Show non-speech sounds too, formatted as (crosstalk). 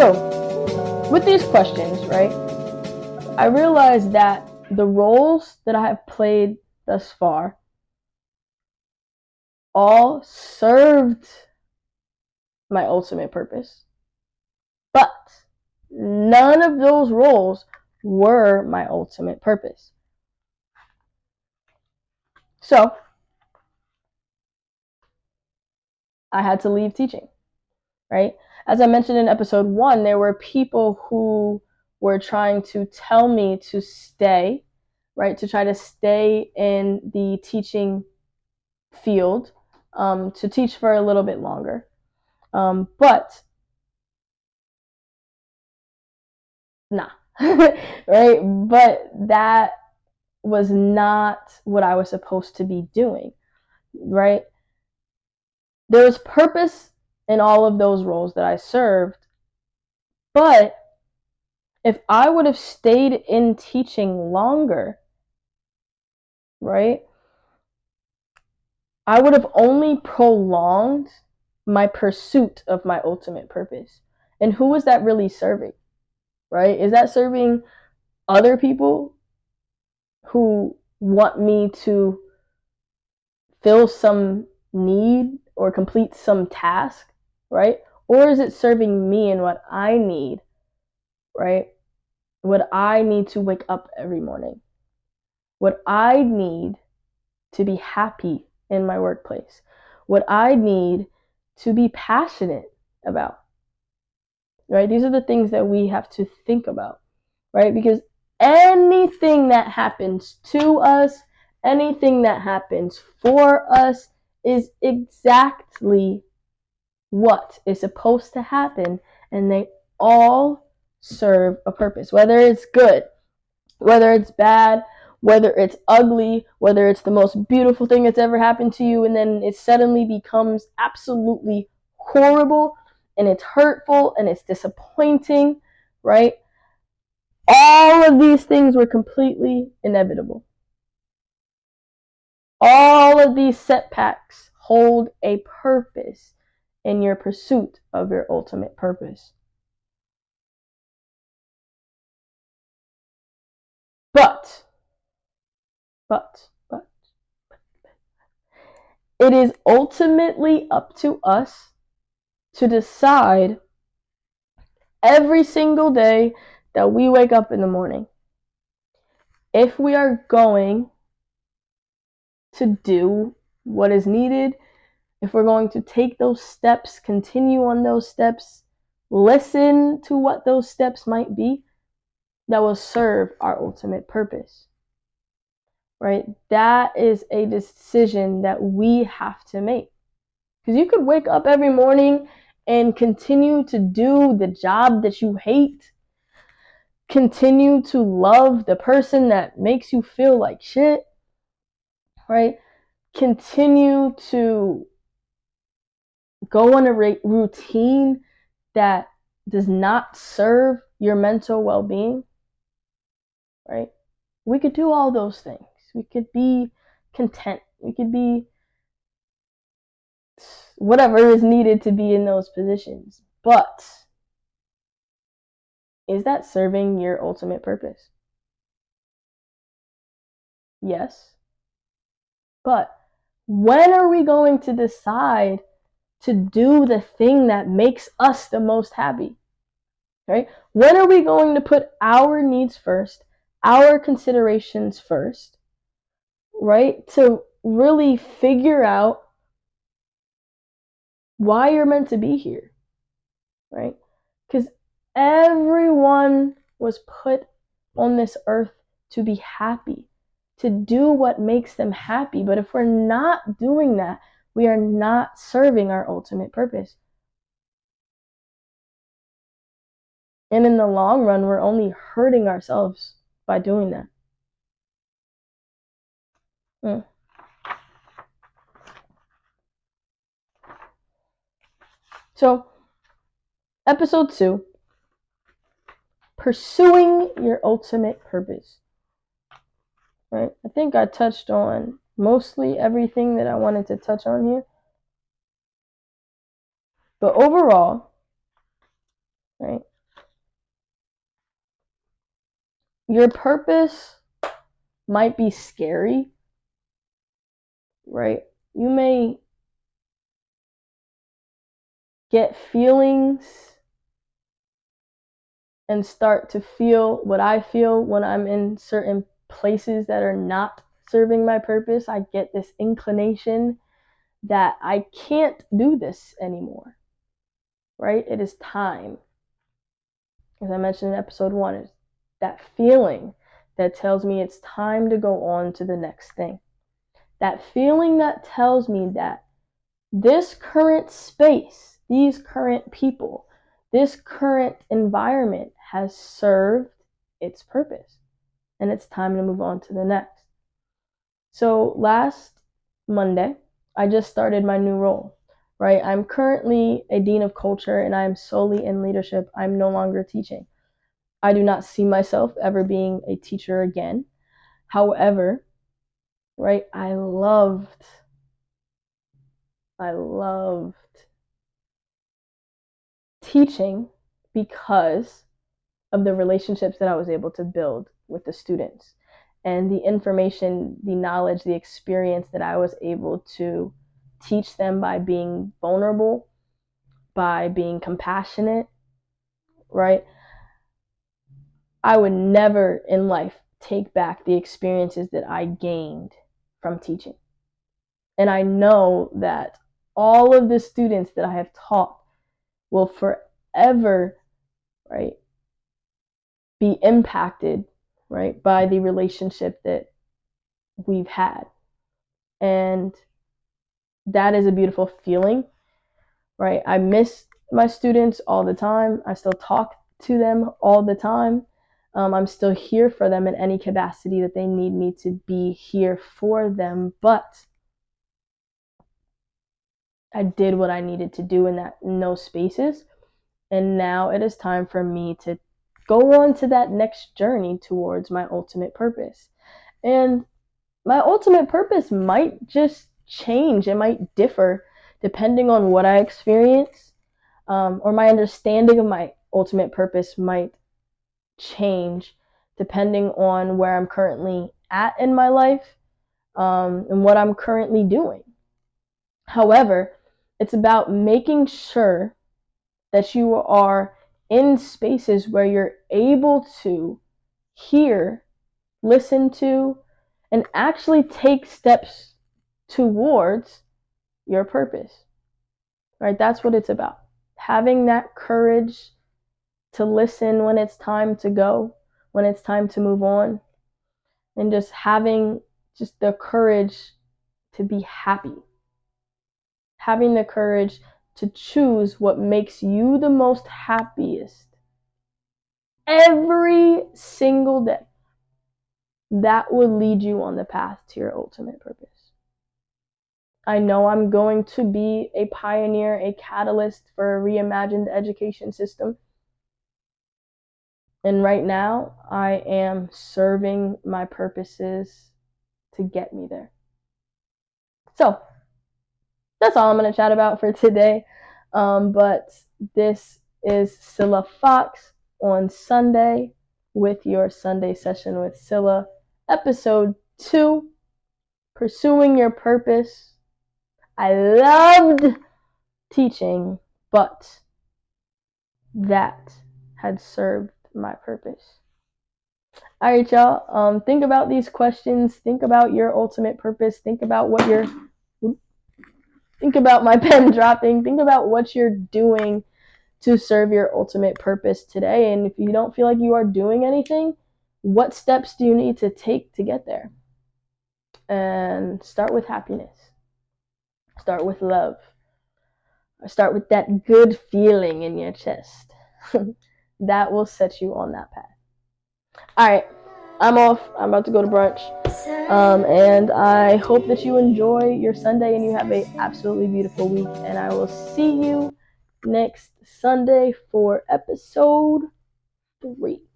So, with these questions, right, I realized that the roles that I have played thus far all served my ultimate purpose. But none of those roles were my ultimate purpose. So, I had to leave teaching, right? As I mentioned in episode one, there were people who were trying to tell me to stay, right? To try to stay in the teaching field, um, to teach for a little bit longer. Um, but, nah, (laughs) right? But that was not what I was supposed to be doing, right? There was purpose in all of those roles that I served, but if I would have stayed in teaching longer, right, I would have only prolonged my pursuit of my ultimate purpose. And who is that really serving? Right? Is that serving other people who want me to fill some need or complete some task, right? Or is it serving me and what I need right? What I need to wake up every morning, what I need to be happy in my workplace, what I need to be passionate about, right? These are the things that we have to think about, right? Because anything that happens to us, anything that happens for us is exactly what is supposed to happen, and they all serve a purpose, whether it's good, whether it's bad, whether it's ugly, whether it's the most beautiful thing that's ever happened to you, and then it suddenly becomes absolutely horrible and it's hurtful and it's disappointing, right? All of these things were completely inevitable. All of these setbacks hold a purpose in your pursuit of your ultimate purpose. But, but, but, it is ultimately up to us to decide every single day that we wake up in the morning if we are going to do what is needed, if we're going to take those steps, continue on those steps, listen to what those steps might be, that will serve our ultimate purpose. Right? That is a decision that we have to make. Because you could wake up every morning and continue to do the job that you hate, continue to love the person that makes you feel like shit, right? Continue to go on a routine that does not serve your mental well being right? We could do all those things. We could be content. We could be whatever is needed to be in those positions. But is that serving your ultimate purpose? Yes. But when are we going to decide to do the thing that makes us the most happy? Right? When are we going to put our needs first our considerations first, right? To really figure out why you're meant to be here, right? Because everyone was put on this earth to be happy, to do what makes them happy. But if we're not doing that, we are not serving our ultimate purpose. And in the long run, we're only hurting ourselves by doing that. Mm. So, episode two pursuing your ultimate purpose. Right? I think I touched on mostly everything that I wanted to touch on here. But overall, right, your purpose might be scary, right? You may get feelings and start to feel what I feel when I'm in certain places that are not serving my purpose. I get this inclination that I can't do this anymore, right? It is time. As I mentioned in episode one, it's that feeling that tells me it's time to go on to the next thing. That feeling that tells me that this current space, these current people, this current environment has served its purpose and it's time to move on to the next. So last Monday, I just started my new role, right? I'm currently a dean of culture and I'm solely in leadership. I'm no longer teaching. I do not see myself ever being a teacher again. However, right, I loved, I loved teaching because of the relationships that I was able to build with the students and the information, the knowledge, the experience that I was able to teach them by being vulnerable, by being compassionate, right? I would never in life take back the experiences that I gained from teaching. And I know that all of the students that I have taught will forever, right, be impacted, right, by the relationship that we've had. And that is a beautiful feeling, right? I miss my students all the time. I still talk to them all the time. Um, I'm still here for them in any capacity that they need me to be here for them. But I did what I needed to do in that in those spaces. And now it is time for me to go on to that next journey towards my ultimate purpose. And my ultimate purpose might just change, it might differ depending on what I experience, um, or my understanding of my ultimate purpose might change depending on where I'm currently at in my life um, and what I'm currently doing. However, it's about making sure that you are in spaces where you're able to hear, listen to, and actually take steps towards your purpose. Right? That's what it's about. Having that courage to listen when it's time to go, when it's time to move on, and just having just the courage to be happy having the courage to choose what makes you the most happiest every single day, that will lead you on the path to your ultimate purpose. I know I'm going to be a pioneer, a catalyst for a reimagined education system. And right now, I am serving my purposes to get me there. So, that's all I'm going to chat about for today. Um, but this is Scylla Fox on Sunday with your Sunday session with Scylla, episode two Pursuing Your Purpose. I loved teaching, but that had served my purpose. All right, y'all. Um, think about these questions. Think about your ultimate purpose. Think about what your think about my (laughs) pen dropping. Think about what you're doing to serve your ultimate purpose today. And if you don't feel like you are doing anything, what steps do you need to take to get there? And start with happiness, start with love, start with that good feeling in your chest. (laughs) that will set you on that path. All right. I'm off. I'm about to go to brunch. Um, and I hope that you enjoy your Sunday and you have a absolutely beautiful week. And I will see you next Sunday for episode three.